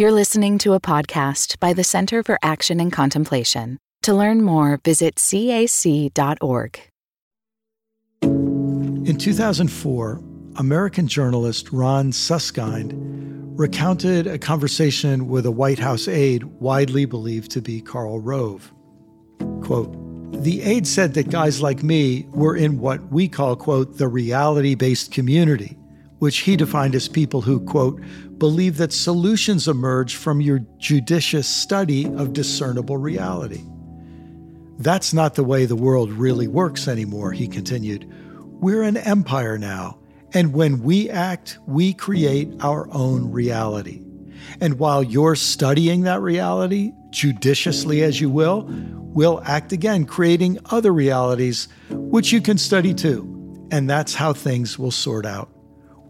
You're listening to a podcast by the Center for Action and Contemplation. To learn more, visit cac.org. In 2004, American journalist Ron Suskind recounted a conversation with a White House aide widely believed to be Karl Rove. Quote, the aide said that guys like me were in what we call, quote, the reality based community, which he defined as people who, quote, believe that solutions emerge from your judicious study of discernible reality. That's not the way the world really works anymore, he continued. We're an empire now, and when we act, we create our own reality. And while you're studying that reality, judiciously as you will, we'll act again, creating other realities which you can study too. And that's how things will sort out.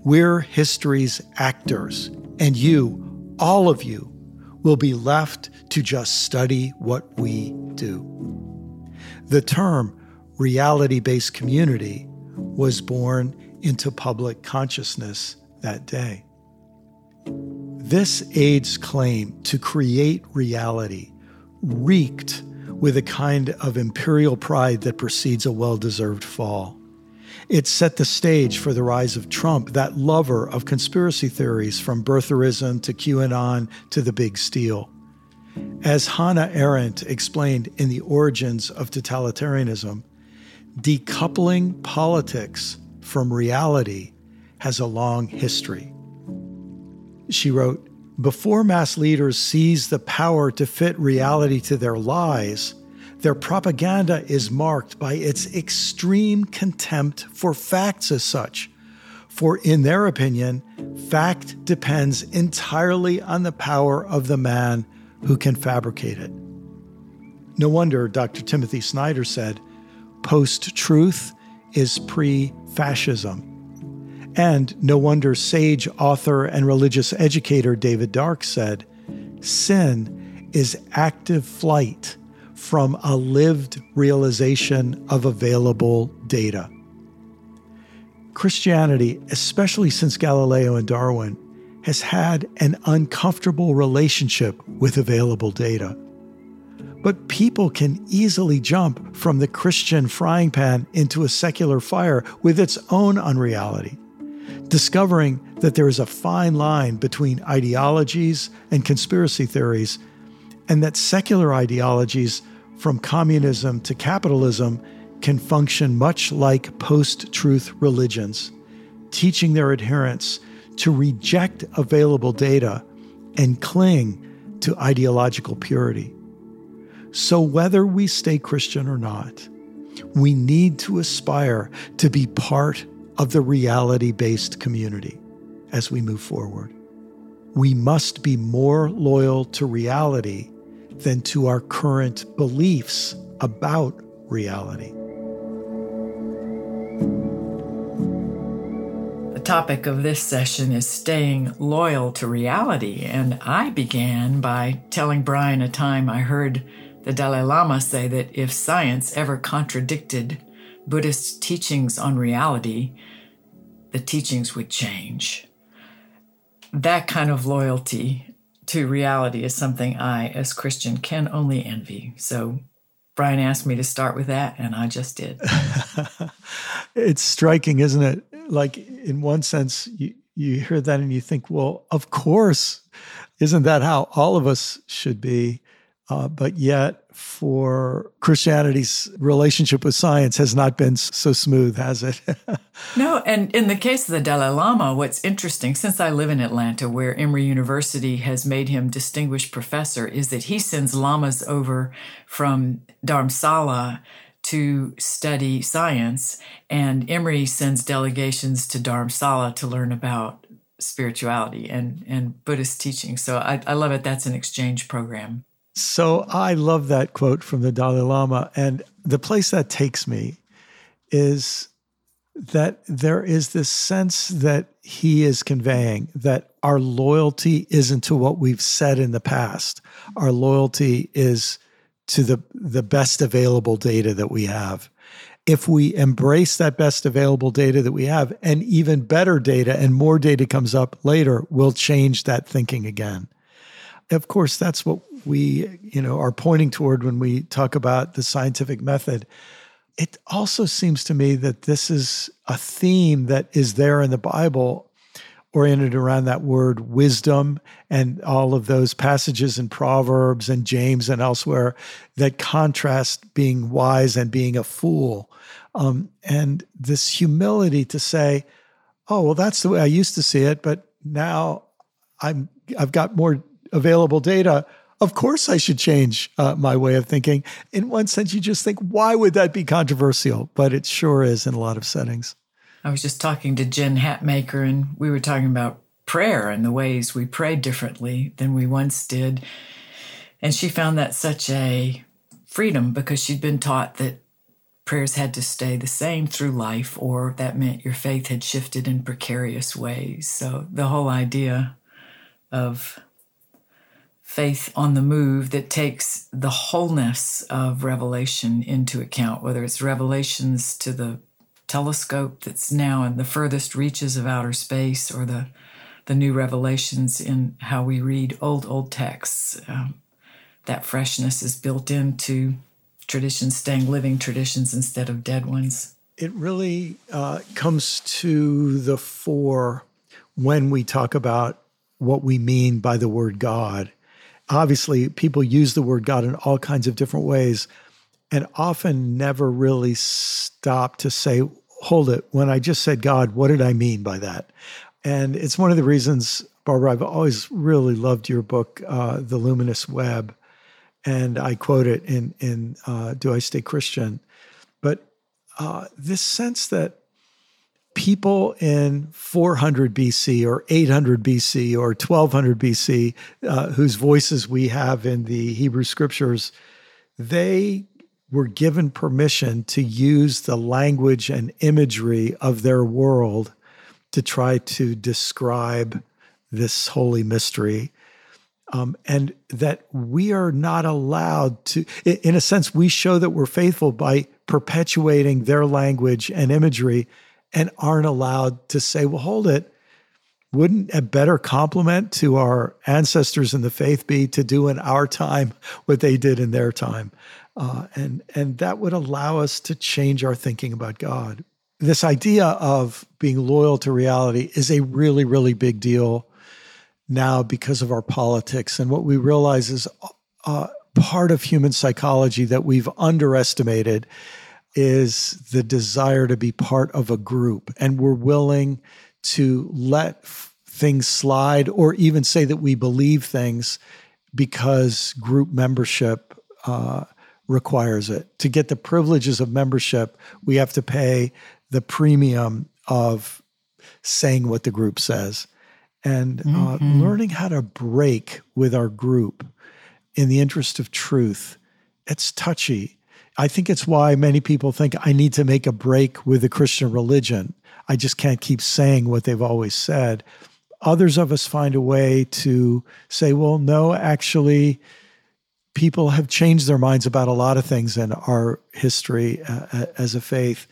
We're history's actors, and you, all of you, will be left to just study what we do. The term reality based community was born into public consciousness that day. This aide's claim to create reality reeked with a kind of imperial pride that precedes a well deserved fall. It set the stage for the rise of Trump, that lover of conspiracy theories from birtherism to QAnon to the big steal. As Hannah Arendt explained in The Origins of Totalitarianism, decoupling politics from reality has a long history. She wrote, Before mass leaders seize the power to fit reality to their lies, their propaganda is marked by its extreme contempt for facts as such. For, in their opinion, fact depends entirely on the power of the man who can fabricate it. No wonder Dr. Timothy Snyder said, post truth is pre fascism. And no wonder sage author and religious educator David Dark said, sin is active flight from a lived realization of available data. Christianity, especially since Galileo and Darwin, has had an uncomfortable relationship with available data. But people can easily jump from the Christian frying pan into a secular fire with its own unreality, discovering that there is a fine line between ideologies and conspiracy theories and that secular ideologies, from communism to capitalism, can function much like post truth religions, teaching their adherents to reject available data and cling to ideological purity. So, whether we stay Christian or not, we need to aspire to be part of the reality based community as we move forward. We must be more loyal to reality than to our current beliefs about reality. The topic of this session is staying loyal to reality, and I began by telling Brian a time I heard the Dalai Lama say that if science ever contradicted Buddhist teachings on reality, the teachings would change. That kind of loyalty to reality is something I, as Christian, can only envy. So Brian asked me to start with that, and I just did. it's striking, isn't it? Like, in one sense, you, you hear that and you think, well, of course, isn't that how all of us should be? Uh, but yet, for Christianity's relationship with science has not been so smooth, has it? no, and in the case of the Dalai Lama, what's interesting, since I live in Atlanta, where Emory University has made him distinguished professor, is that he sends lamas over from Dharamsala to study science, and Emory sends delegations to Dharamsala to learn about spirituality and, and Buddhist teaching. So I, I love it. That's an exchange program. So I love that quote from the Dalai Lama. And the place that takes me is that there is this sense that he is conveying that our loyalty isn't to what we've said in the past. Our loyalty is to the, the best available data that we have. If we embrace that best available data that we have, and even better data and more data comes up later, we'll change that thinking again. of course, that's what we, you know, are pointing toward when we talk about the scientific method. It also seems to me that this is a theme that is there in the Bible oriented around that word wisdom and all of those passages in Proverbs and James and elsewhere that contrast being wise and being a fool. Um, and this humility to say, oh, well, that's the way I used to see it, but now I'm I've got more available data. Of course, I should change uh, my way of thinking. In one sense, you just think, why would that be controversial? But it sure is in a lot of settings. I was just talking to Jen Hatmaker, and we were talking about prayer and the ways we pray differently than we once did. And she found that such a freedom because she'd been taught that prayers had to stay the same through life, or that meant your faith had shifted in precarious ways. So the whole idea of faith on the move that takes the wholeness of revelation into account, whether it's revelations to the telescope that's now in the furthest reaches of outer space or the the new revelations in how we read old old texts. Um, that freshness is built into traditions staying living traditions instead of dead ones. It really uh, comes to the fore when we talk about what we mean by the word god obviously people use the word god in all kinds of different ways and often never really stop to say, hold it, when I just said God, what did I mean by that? And it's one of the reasons, Barbara, I've always really loved your book, uh, The Luminous Web. And I quote it in, in uh, Do I Stay Christian? But uh, this sense that people in 400 BC or 800 BC or 1200 BC, uh, whose voices we have in the Hebrew scriptures, they were given permission to use the language and imagery of their world to try to describe this holy mystery. Um, and that we are not allowed to, in a sense, we show that we're faithful by perpetuating their language and imagery and aren't allowed to say, well, hold it. Wouldn't a better compliment to our ancestors in the faith be to do in our time what they did in their time? Uh, and and that would allow us to change our thinking about God. This idea of being loyal to reality is a really really big deal now because of our politics and what we realize is uh, part of human psychology that we've underestimated is the desire to be part of a group and we're willing to let things slide or even say that we believe things because group membership uh, requires it. To get the privileges of membership, we have to pay the premium of saying what the group says. And uh, mm-hmm. learning how to break with our group in the interest of truth, it's touchy. I think it's why many people think I need to make a break with the Christian religion. I just can't keep saying what they've always said. Others of us find a way to say, well, no, actually, people have changed their minds about a lot of things in our history uh, uh as a faith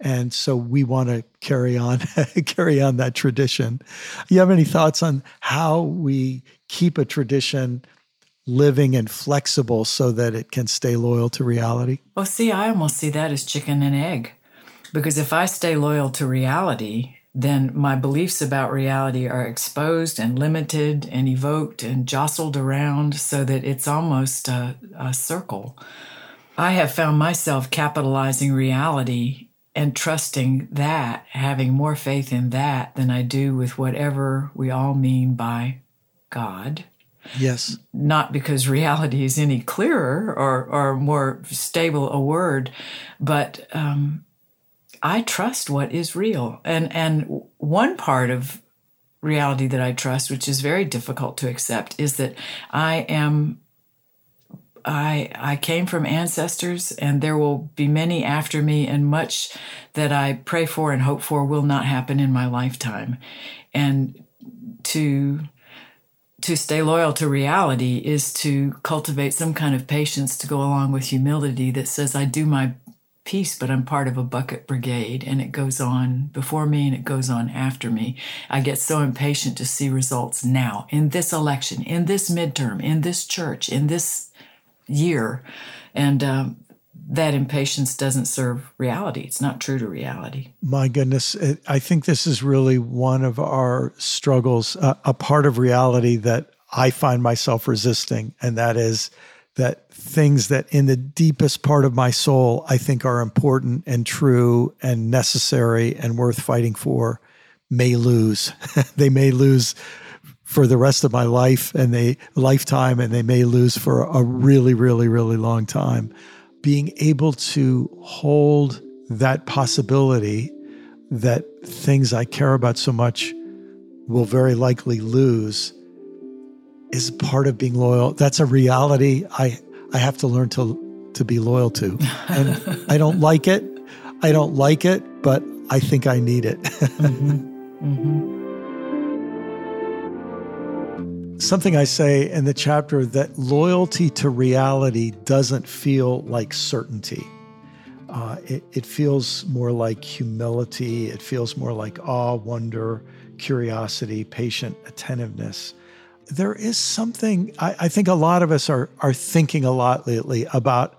and so we want to carry on carry on that tradition you have any thoughts on how we keep a tradition living and flexible so that it can stay loyal to reality well see i almost see that as chicken and egg because if i stay loyal to reality then my beliefs about reality are exposed and limited and evoked and jostled around so that it's almost a, a circle. I have found myself capitalizing reality and trusting that, having more faith in that than I do with whatever we all mean by God. Yes. Not because reality is any clearer or, or more stable a word, but um, I trust what is real. And and one part of reality that I trust, which is very difficult to accept, is that I am I I came from ancestors and there will be many after me and much that I pray for and hope for will not happen in my lifetime. And to to stay loyal to reality is to cultivate some kind of patience to go along with humility that says I do my piece, but I'm part of a bucket brigade and it goes on before me and it goes on after me. I get so impatient to see results now in this election, in this midterm, in this church, in this year. And um, that impatience doesn't serve reality. It's not true to reality. My goodness. I think this is really one of our struggles, a part of reality that I find myself resisting, and that is that things that in the deepest part of my soul I think are important and true and necessary and worth fighting for may lose. they may lose for the rest of my life and they lifetime and they may lose for a really really really long time. Being able to hold that possibility that things I care about so much will very likely lose is part of being loyal. That's a reality I I have to learn to to be loyal to. And I don't like it. I don't like it, but I think I need it. mm-hmm. Mm-hmm. Something I say in the chapter that loyalty to reality doesn't feel like certainty. Uh, it, it feels more like humility. It feels more like awe, wonder, curiosity, patient attentiveness there is something I, I, think a lot of us are are thinking a lot lately about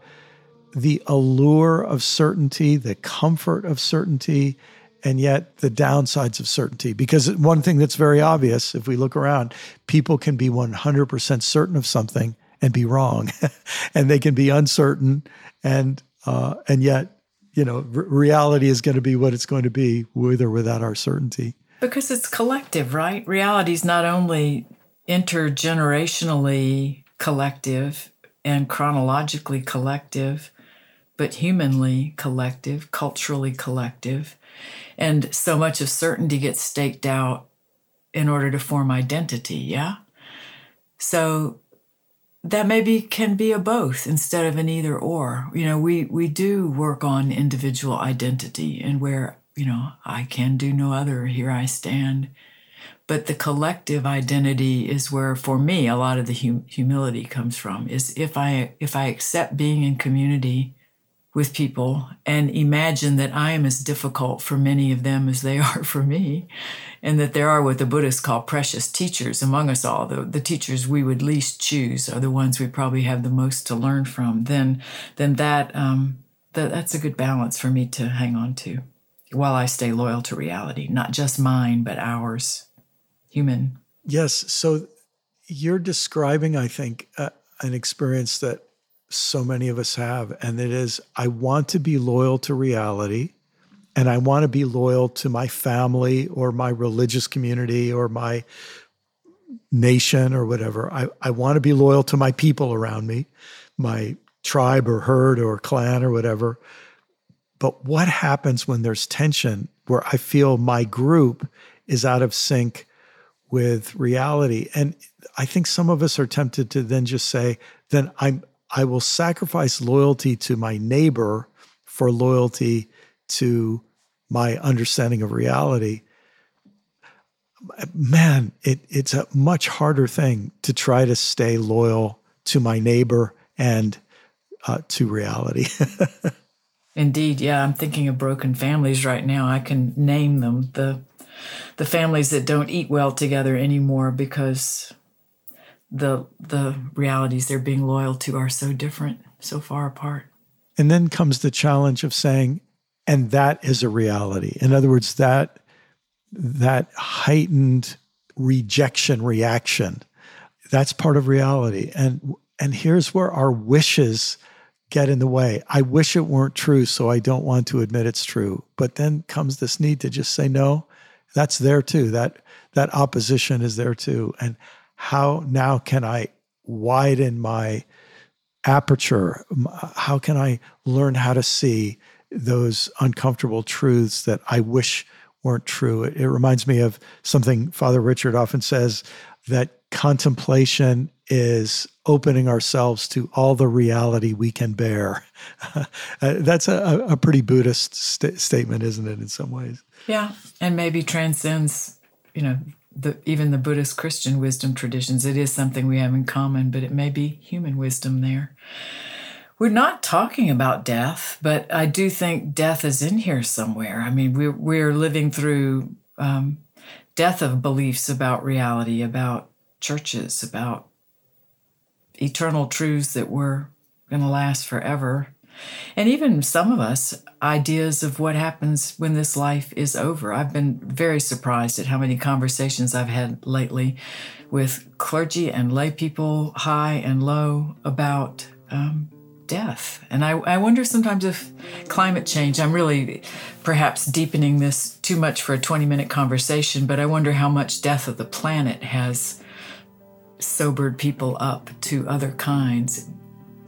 the allure of certainty, the comfort of certainty, and yet the downsides of certainty. Because one thing that's very obvious, if we look around, people can be 100% certain of something and be wrong, and they can be uncertain, and uh, and yet, you know, r- reality is going to be what it's going to be, with or without our certainty. Because it's collective, right? Reality is not only intergenerationally collective and chronologically collective, but humanly collective, culturally collective. And so much of certainty gets staked out in order to form identity, yeah? So that maybe can be a both instead of an either or. You know, we, we do work on individual identity and where, you know, I can do no other, here I stand but the collective identity is where for me a lot of the hum- humility comes from is if i if i accept being in community with people and imagine that i am as difficult for many of them as they are for me and that there are what the buddhists call precious teachers among us all the, the teachers we would least choose are the ones we probably have the most to learn from then then that um that, that's a good balance for me to hang on to while i stay loyal to reality not just mine but ours human. Yes. So you're describing, I think, uh, an experience that so many of us have, and it is I want to be loyal to reality, and I want to be loyal to my family or my religious community or my nation or whatever. I, I want to be loyal to my people around me, my tribe or herd or clan or whatever. But what happens when there's tension where I feel my group is out of sync with reality. And I think some of us are tempted to then just say, then I'm I will sacrifice loyalty to my neighbor for loyalty to my understanding of reality. Man, it, it's a much harder thing to try to stay loyal to my neighbor and uh, to reality. Indeed, yeah. I'm thinking of broken families right now. I can name them. The the families that don't eat well together anymore because the the realities they're being loyal to are so different, so far apart. And then comes the challenge of saying, and that is a reality. In other words, that that heightened rejection reaction, that's part of reality. And and here's where our wishes get in the way. I wish it weren't true, so I don't want to admit it's true. But then comes this need to just say, no, that's there too. That that opposition is there too. And how now can I widen my aperture? How can I learn how to see those uncomfortable truths that I wish weren't true? It, it reminds me of something Father Richard often says that contemplation is opening ourselves to all the reality we can bear. Uh, that's a, a, pretty Buddhist st- statement, isn't it, in some ways? Yeah, and maybe transcends, you know, the, even the Buddhist Christian wisdom traditions. It is something we have in common, but it may be human wisdom there. We're not talking about death, but I do think death is in here somewhere. I mean, we're, we're living through um, death of beliefs about reality, about churches, about eternal truths that were going to last forever. And even some of us, ideas of what happens when this life is over. I've been very surprised at how many conversations I've had lately with clergy and lay people, high and low, about um, death. And I, I wonder sometimes if climate change, I'm really perhaps deepening this too much for a 20 minute conversation, but I wonder how much death of the planet has sobered people up to other kinds.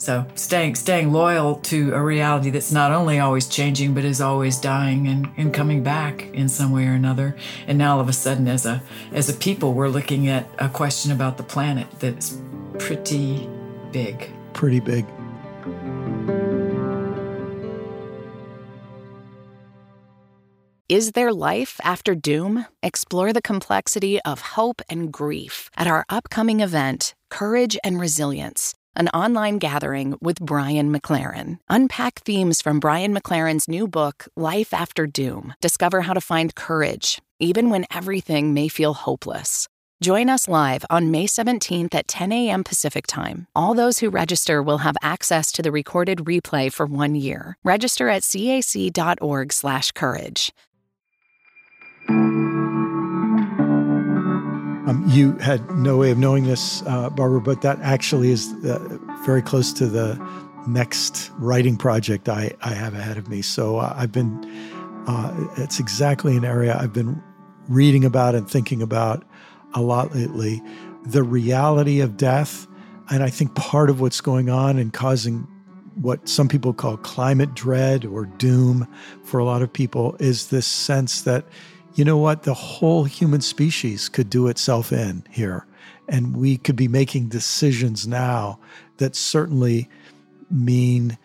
So staying staying loyal to a reality that's not only always changing but is always dying and, and coming back in some way or another. And now all of a sudden as a as a people we're looking at a question about the planet that's pretty big. Pretty big. Is there life after doom? Explore the complexity of hope and grief at our upcoming event, Courage and Resilience, an online gathering with Brian McLaren. Unpack themes from Brian McLaren's new book, Life After Doom. Discover how to find courage, even when everything may feel hopeless. Join us live on May 17th at 10 a.m. Pacific Time. All those who register will have access to the recorded replay for one year. Register at cac.org/courage. Um, you had no way of knowing this, uh, Barbara, but that actually is uh, very close to the next writing project I, I have ahead of me. So uh, I've been, uh, it's exactly an area I've been reading about and thinking about a lot lately. The reality of death. And I think part of what's going on and causing what some people call climate dread or doom for a lot of people is this sense that you know what? The whole human species could do itself in here. And we could be making decisions now that certainly mean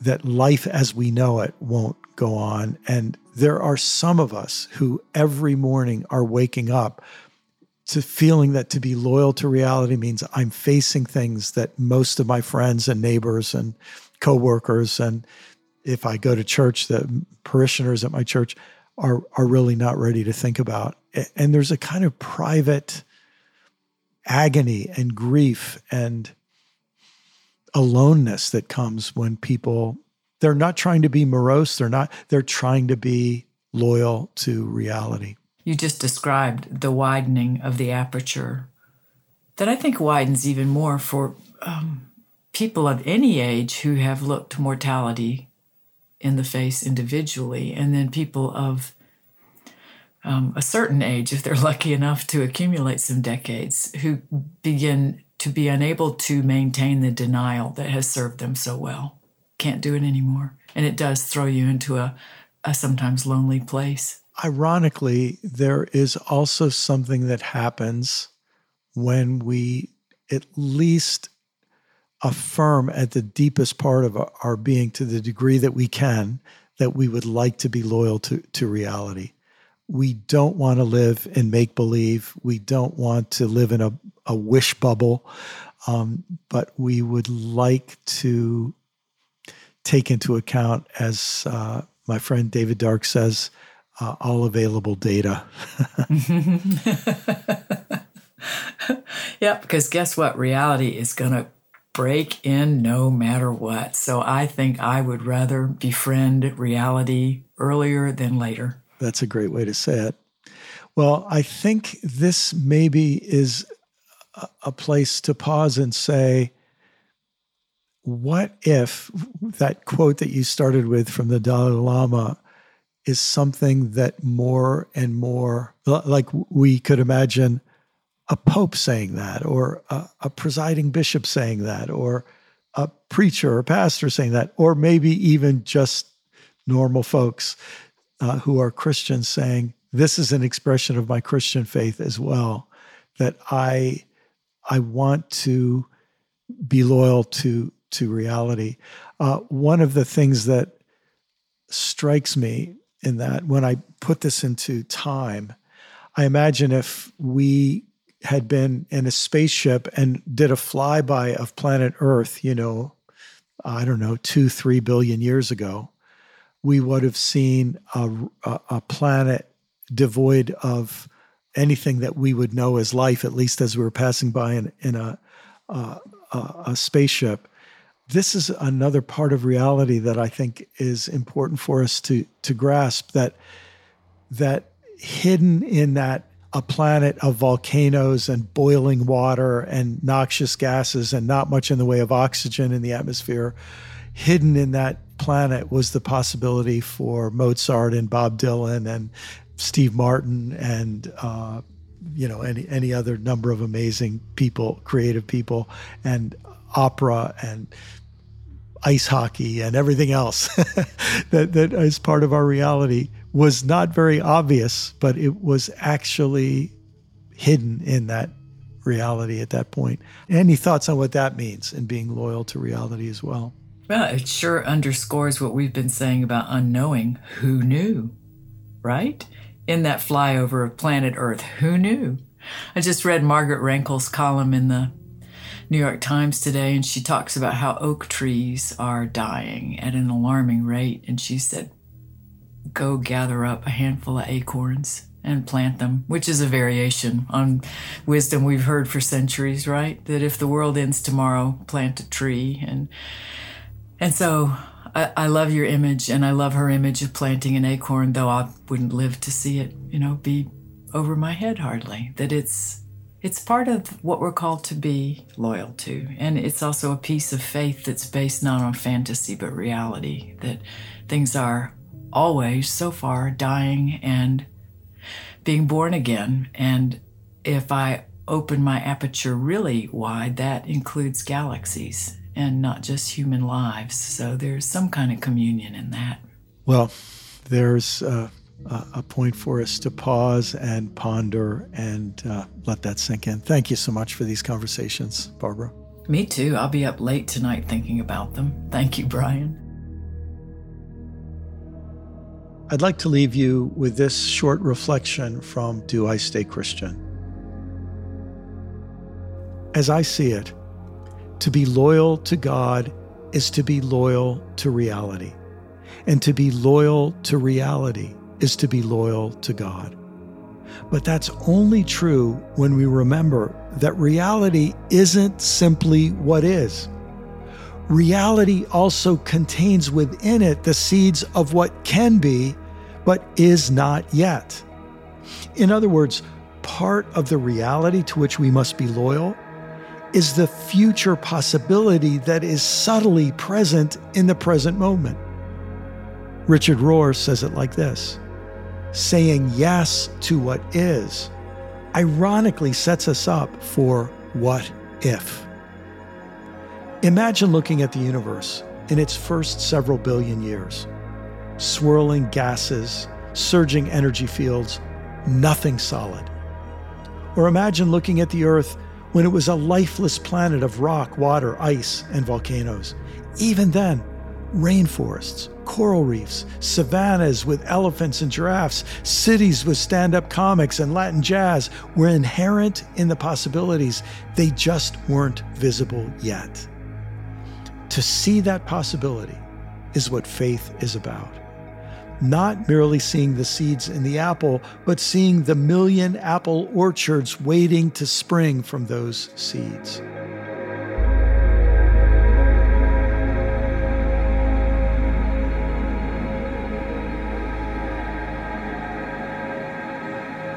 that life as we know it won't go on. And there are some of us who every morning are waking up to feeling that to be loyal to reality means I'm facing things that most of my friends and neighbors and coworkers and if I go to church, the parishioners at my church are are really not ready to think about. And there's a kind of private agony and grief and aloneness that comes when people they're not trying to be morose, they're not they're trying to be loyal to reality. You just described the widening of the aperture that I think widens even more for um, people of any age who have looked mortality in the face individually, and then people of um, a certain age, if they're lucky enough to accumulate some decades, who begin to be unable to maintain the denial that has served them so well. Can't do it anymore. And it does throw you into a, a sometimes lonely place. Ironically, there is also something that happens when we at least affirm at the deepest part of our being to the degree that we can that we would like to be loyal to, to reality. We don't want to live in make believe. We don't want to live in a, a wish bubble. Um, but we would like to take into account, as uh, my friend David Dark says, uh, all available data. yep, because guess what? Reality is going to break in no matter what. So I think I would rather befriend reality earlier than later. That's a great way to say it. Well, I think this maybe is a place to pause and say, what if that quote that you started with from the Dalai Lama is something that more and more, like we could imagine a pope saying that, or a, a, presiding bishop saying that, or a preacher or pastor saying that, or maybe even just normal folks uh, who are Christians saying, This is an expression of my Christian faith as well, that I, I want to be loyal to, to reality. Uh, one of the things that strikes me in that when I put this into time, I imagine if we had been in a spaceship and did a flyby of planet Earth, you know, I don't know, two, three billion years ago, we would have seen a, a, a planet devoid of anything that we would know as life, at least as we were passing by in, in a, a, a spaceship. This is another part of reality that I think is important for us to to grasp that that hidden in that a planet of volcanoes and boiling water and noxious gases and not much in the way of oxygen in the atmosphere, hidden in that planet was the possibility for Mozart and Bob Dylan and Steve Martin and uh, you know any any other number of amazing people, creative people, and opera and ice hockey and everything else that that is part of our reality was not very obvious, but it was actually hidden in that reality at that point. Any thoughts on what that means and being loyal to reality as well? Well, it sure underscores what we've been saying about unknowing. Who knew? Right? In that flyover of planet Earth, who knew? I just read Margaret Renkl's column in the New York Times today, and she talks about how oak trees are dying at an alarming rate. And she said, Go gather up a handful of acorns and plant them, which is a variation on wisdom we've heard for centuries, right? That if the world ends tomorrow, plant a tree and and so I, I, love your image and I love her image of planting an acorn, though I wouldn't live to see it, you know, be over my head hardly. That it's it's part of what we're called to be loyal to. And it's also a piece of faith that's based not on fantasy but reality. That things are always so far dying and being born again. And if I open my aperture really wide, that includes galaxies and not just human lives. So there's some kind of communion in that. Well, there's uh, a point for us to pause and ponder and uh, let that sink in. Thank you so much for these conversations, Barbara. Me too. I'll be up late tonight thinking about them. Thank you, Brian. I'd like to leave you with this short reflection from Do I Stay Christian? As I see it, to be loyal to God is to be loyal to reality. And to be loyal to reality is to be loyal to God. But that's only true when we remember that reality isn't simply what is. Reality also contains within it the seeds of what can be, but is not yet. In other words, part of the reality to which we must be loyal is the future possibility that is subtly present in the present moment. Richard Rohr says it like this saying yes to what is, ironically sets us up for what if. Imagine looking at the universe in its first several billion years swirling gases, surging energy fields, nothing solid. Or imagine looking at the Earth when it was a lifeless planet of rock, water, ice, and volcanoes. Even then, rainforests, coral reefs, savannas with elephants and giraffes, cities with stand up comics and Latin jazz were inherent in the possibilities. They just weren't visible yet. To see that possibility is what faith is about not merely seeing the seeds in the apple, but seeing the million apple orchards waiting to spring from those seeds.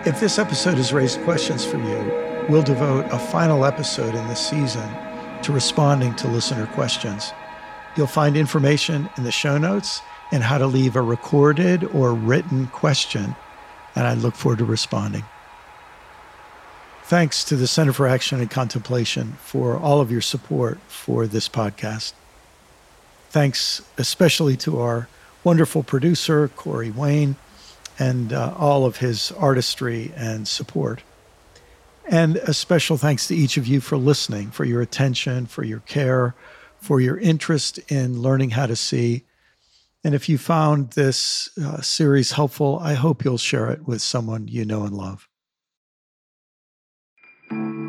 If this episode has raised questions for you, we'll devote a final episode in this season to responding to listener questions. You'll find information in the show notes and how to leave a recorded or written question, and I look forward to responding. Thanks to the Center for Action and Contemplation for all of your support for this podcast. Thanks especially to our wonderful producer, Corey Wayne, and uh, all of his artistry and support. And a special thanks to each of you for listening, for your attention, for your care, for your interest in learning how to see and if you found this uh, series helpful, I hope you'll share it with someone you know and love.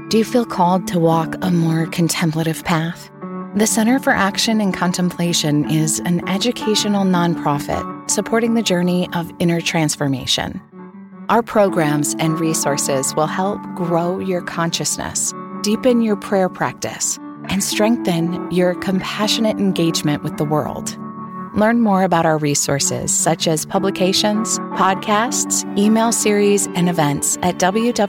Do you feel called to walk a more contemplative path? The Center for Action and Contemplation is an educational nonprofit supporting the journey of inner transformation. Our programs and resources will help grow your consciousness, deepen your prayer practice, and strengthen your compassionate engagement with the world. Learn more about our resources, such as publications, podcasts, email series, and events at www.cac.org.